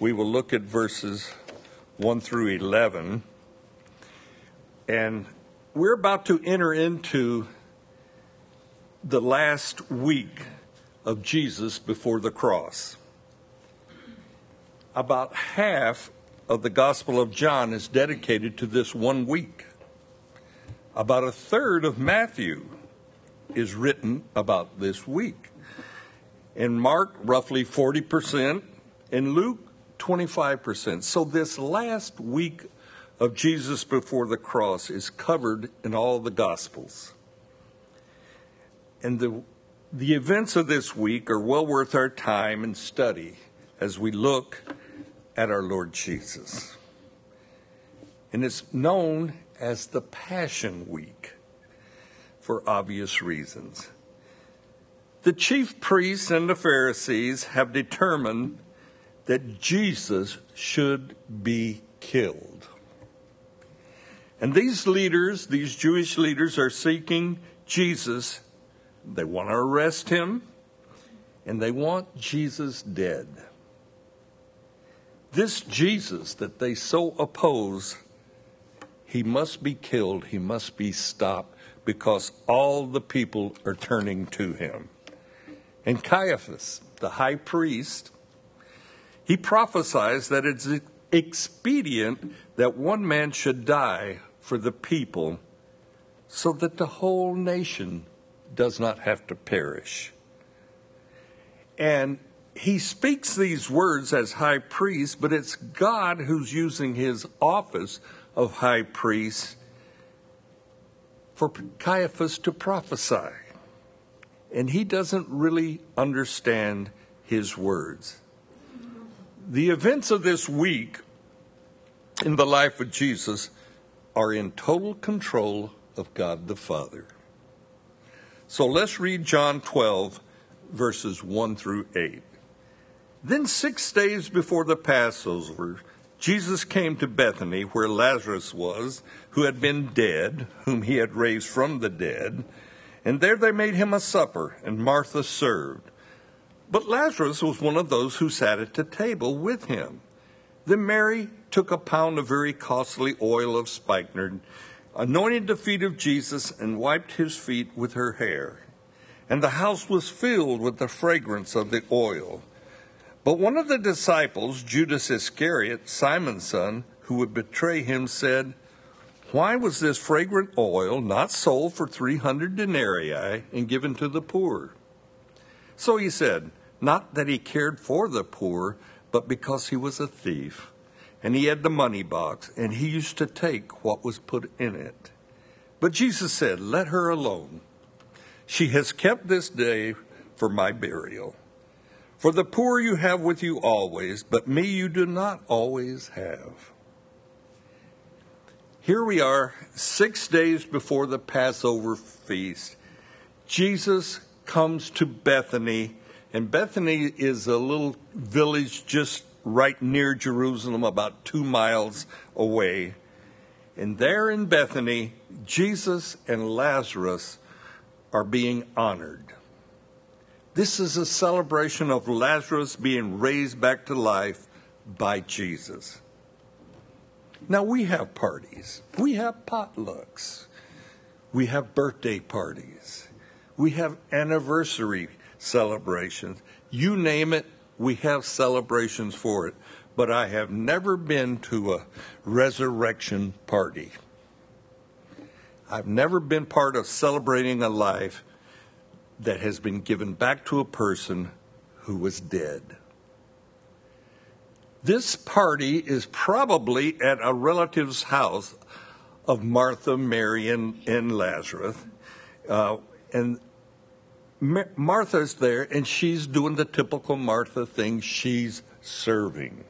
we will look at verses 1 through 11. And we're about to enter into the last week of Jesus before the cross. About half of the Gospel of John is dedicated to this one week. About a third of Matthew is written about this week. In Mark, roughly 40%. In Luke, 25%. So this last week of Jesus before the cross is covered in all the Gospels. And the, the events of this week are well worth our time and study as we look at our Lord Jesus. And it's known as the Passion Week for obvious reasons. The chief priests and the Pharisees have determined that Jesus should be killed. And these leaders, these Jewish leaders, are seeking Jesus. They want to arrest him, and they want Jesus dead. This Jesus that they so oppose, he must be killed, he must be stopped, because all the people are turning to him. And Caiaphas, the high priest, he prophesies that it's expedient that one man should die for the people so that the whole nation does not have to perish. And he speaks these words as high priest, but it's God who's using his office of high priest for Caiaphas to prophesy. And he doesn't really understand his words. The events of this week in the life of Jesus are in total control of God the Father. So let's read John 12, verses 1 through 8. Then, six days before the Passover, Jesus came to Bethany, where Lazarus was, who had been dead, whom he had raised from the dead. And there they made him a supper, and Martha served. But Lazarus was one of those who sat at the table with him. Then Mary took a pound of very costly oil of spikenard, anointed the feet of Jesus, and wiped his feet with her hair. And the house was filled with the fragrance of the oil. But one of the disciples, Judas Iscariot, Simon's son, who would betray him, said, Why was this fragrant oil not sold for 300 denarii and given to the poor? So he said, not that he cared for the poor, but because he was a thief. And he had the money box, and he used to take what was put in it. But Jesus said, Let her alone. She has kept this day for my burial. For the poor you have with you always, but me you do not always have. Here we are, six days before the Passover feast. Jesus comes to Bethany, and Bethany is a little village just right near Jerusalem, about two miles away. And there in Bethany, Jesus and Lazarus are being honored. This is a celebration of Lazarus being raised back to life by Jesus. Now, we have parties, we have potlucks, we have birthday parties. We have anniversary celebrations. You name it, we have celebrations for it. But I have never been to a resurrection party. I've never been part of celebrating a life that has been given back to a person who was dead. This party is probably at a relative's house of Martha, Mary, and, and Lazarus. Uh, and Martha's there, and she's doing the typical Martha thing. She's serving.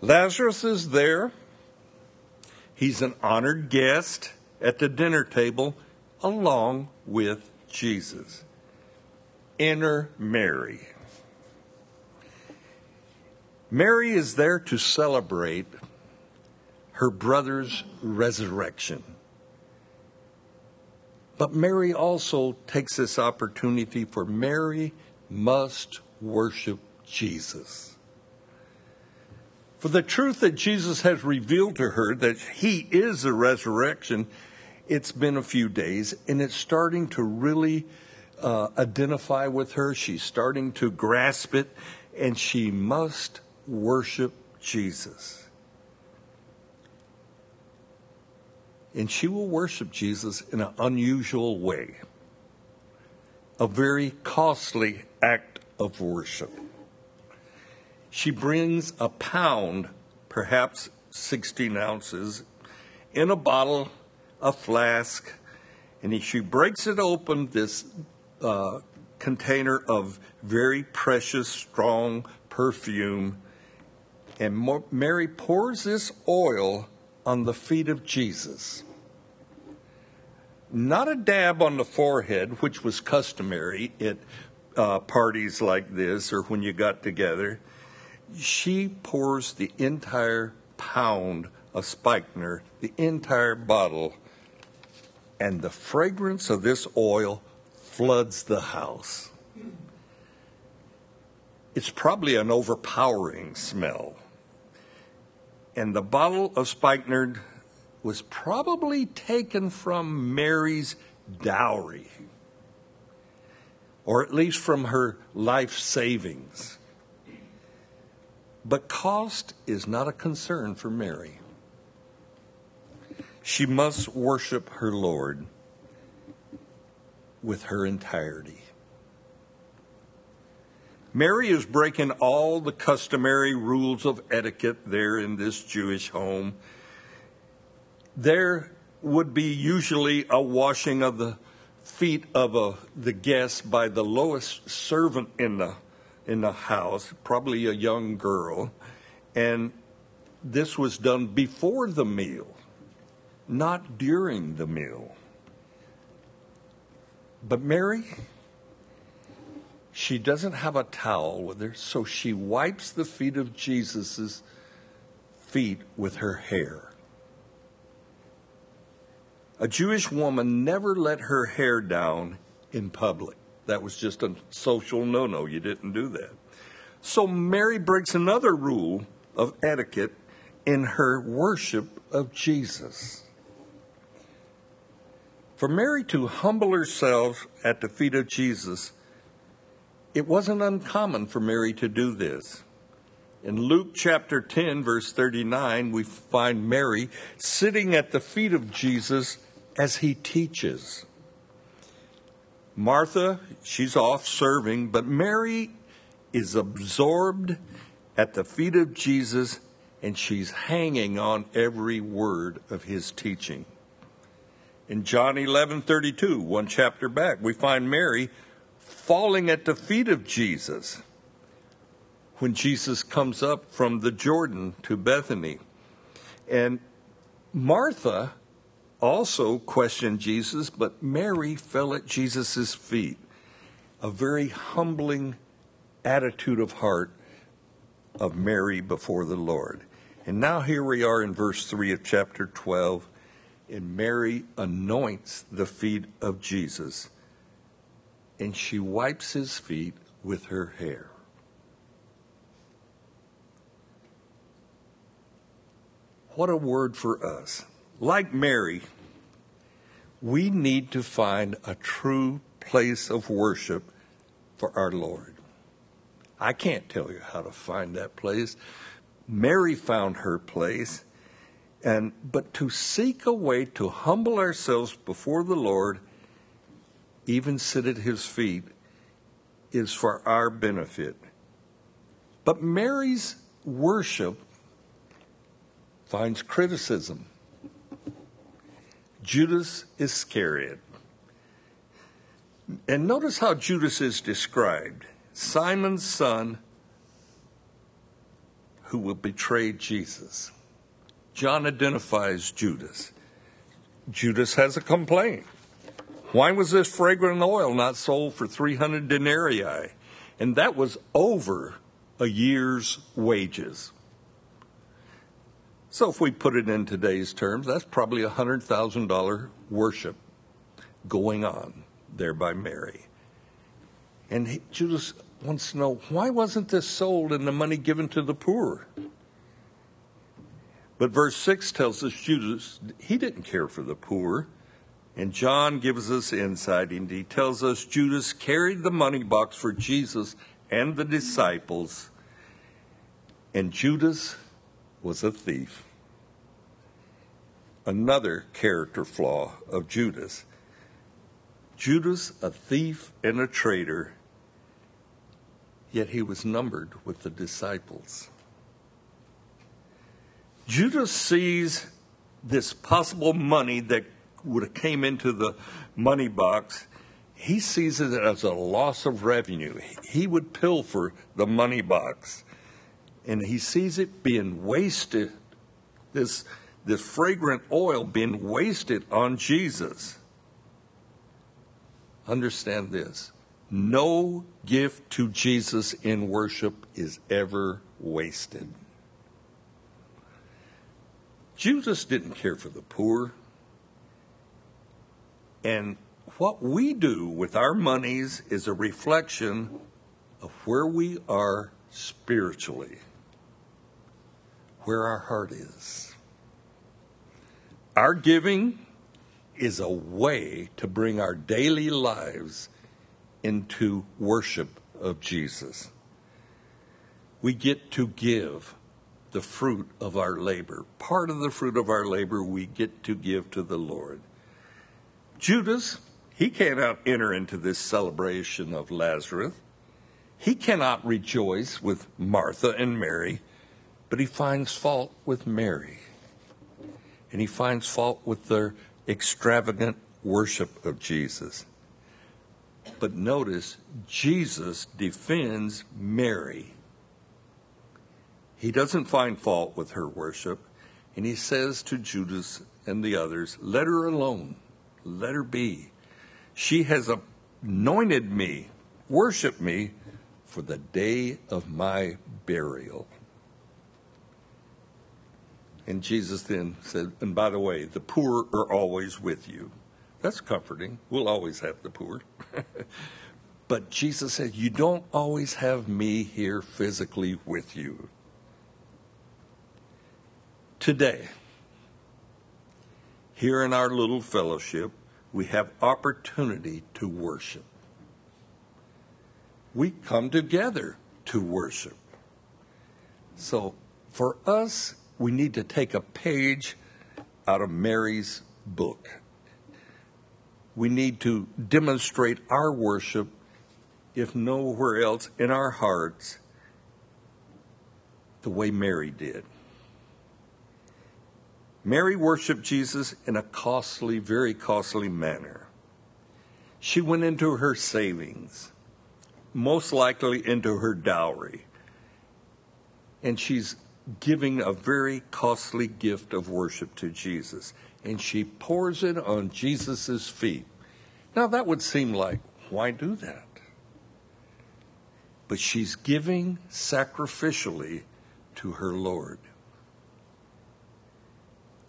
Lazarus is there. He's an honored guest at the dinner table along with Jesus. Enter Mary. Mary is there to celebrate her brother's resurrection. But Mary also takes this opportunity for Mary must worship Jesus. For the truth that Jesus has revealed to her that he is the resurrection, it's been a few days and it's starting to really uh, identify with her. She's starting to grasp it and she must worship Jesus. And she will worship Jesus in an unusual way, a very costly act of worship. She brings a pound, perhaps 16 ounces, in a bottle, a flask, and she breaks it open, this uh, container of very precious, strong perfume, and Mary pours this oil on the feet of Jesus. Not a dab on the forehead, which was customary at uh, parties like this or when you got together. She pours the entire pound of spikenard, the entire bottle, and the fragrance of this oil floods the house. It's probably an overpowering smell. And the bottle of spikenard was probably taken from Mary's dowry, or at least from her life savings. But cost is not a concern for Mary. She must worship her Lord with her entirety. Mary is breaking all the customary rules of etiquette there in this Jewish home. There would be usually a washing of the feet of a, the guest by the lowest servant in the in the house, probably a young girl, and this was done before the meal, not during the meal. But Mary, she doesn't have a towel with her, so she wipes the feet of Jesus' feet with her hair. A Jewish woman never let her hair down in public. That was just a social no no. You didn't do that. So Mary breaks another rule of etiquette in her worship of Jesus. For Mary to humble herself at the feet of Jesus it wasn't uncommon for Mary to do this. In Luke chapter 10, verse 39, we find Mary sitting at the feet of Jesus as he teaches. Martha, she's off serving, but Mary is absorbed at the feet of Jesus and she's hanging on every word of his teaching. In John 11:32, one chapter back, we find Mary falling at the feet of Jesus when Jesus comes up from the Jordan to Bethany. And Martha also questioned Jesus, but Mary fell at Jesus' feet. A very humbling attitude of heart of Mary before the Lord. And now here we are in verse 3 of chapter 12, and Mary anoints the feet of Jesus and she wipes his feet with her hair. What a word for us. Like Mary, we need to find a true place of worship for our Lord. I can't tell you how to find that place. Mary found her place. And but to seek a way to humble ourselves before the Lord even sit at his feet, is for our benefit. But Mary's worship finds criticism. Judas Iscariot. And notice how Judas is described Simon's son who will betray Jesus. John identifies Judas. Judas has a complaint. Why was this fragrant oil not sold for 300 denarii? And that was over a year's wages. So if we put it in today's terms, that's probably a $100,000 worship going on there by Mary. And Judas wants to know why wasn't this sold and the money given to the poor? But verse 6 tells us Judas, he didn't care for the poor. And John gives us insight, and he tells us Judas carried the money box for Jesus and the disciples, and Judas was a thief. Another character flaw of Judas. Judas, a thief and a traitor, yet he was numbered with the disciples. Judas sees this possible money that would have came into the money box. He sees it as a loss of revenue. He would pilfer the money box. And he sees it being wasted, this, this fragrant oil being wasted on Jesus. Understand this no gift to Jesus in worship is ever wasted. Jesus didn't care for the poor. And what we do with our monies is a reflection of where we are spiritually, where our heart is. Our giving is a way to bring our daily lives into worship of Jesus. We get to give the fruit of our labor. Part of the fruit of our labor we get to give to the Lord. Judas, he cannot enter into this celebration of Lazarus. He cannot rejoice with Martha and Mary, but he finds fault with Mary. And he finds fault with their extravagant worship of Jesus. But notice, Jesus defends Mary he doesn't find fault with her worship, and he says to Judas and the others, Let her alone, let her be. She has anointed me, worship me, for the day of my burial. And Jesus then said, And by the way, the poor are always with you. That's comforting. We'll always have the poor. but Jesus said, You don't always have me here physically with you today, here in our little fellowship, we have opportunity to worship. We come together to worship. So for us, we need to take a page out of Mary's book. We need to demonstrate our worship, if nowhere else, in our hearts, the way Mary did. Mary worshiped Jesus in a costly, very costly manner. She went into her savings, most likely into her dowry, and she's giving a very costly gift of worship to Jesus, and she pours it on Jesus' feet. Now, that would seem like, why do that? But she's giving sacrificially to her Lord.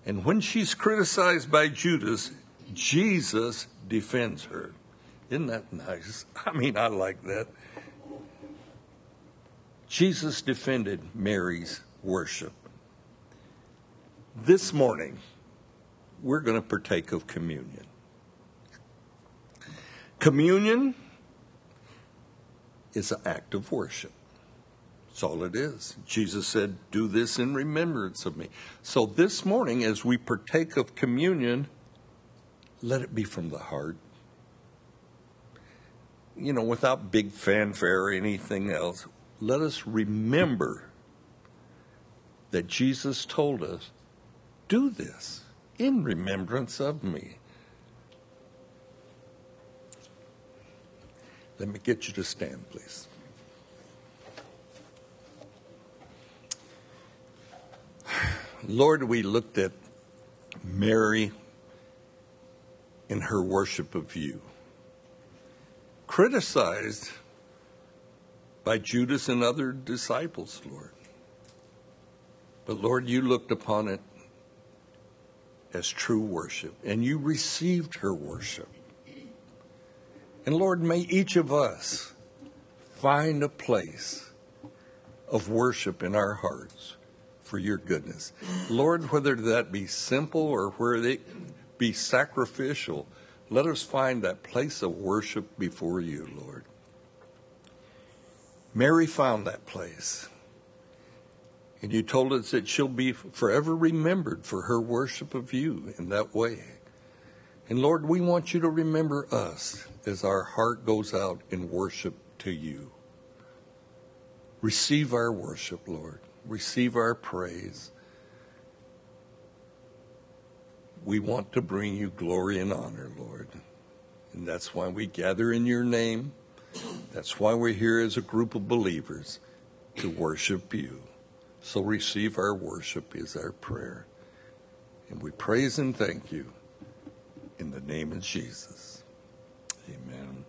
And when she's criticized by Judas, Jesus defends her. Isn't that nice? I mean, I like that. Jesus defended Mary's worship. This morning, we're going to partake of communion. Communion is an act of worship. That's all it is. Jesus said, Do this in remembrance of me. So this morning, as we partake of communion, let it be from the heart. You know, without big fanfare or anything else, let us remember that Jesus told us, Do this in remembrance of me. Let me get you to stand, please. Lord, we looked at Mary in her worship of you, criticized by Judas and other disciples, Lord. But Lord, you looked upon it as true worship, and you received her worship. And Lord, may each of us find a place of worship in our hearts for your goodness. Lord, whether that be simple or where it be sacrificial, let us find that place of worship before you, Lord. Mary found that place. And you told us that she'll be forever remembered for her worship of you in that way. And Lord, we want you to remember us as our heart goes out in worship to you. Receive our worship, Lord. Receive our praise. We want to bring you glory and honor, Lord. And that's why we gather in your name. That's why we're here as a group of believers to worship you. So receive our worship is our prayer. And we praise and thank you in the name of Jesus. Amen.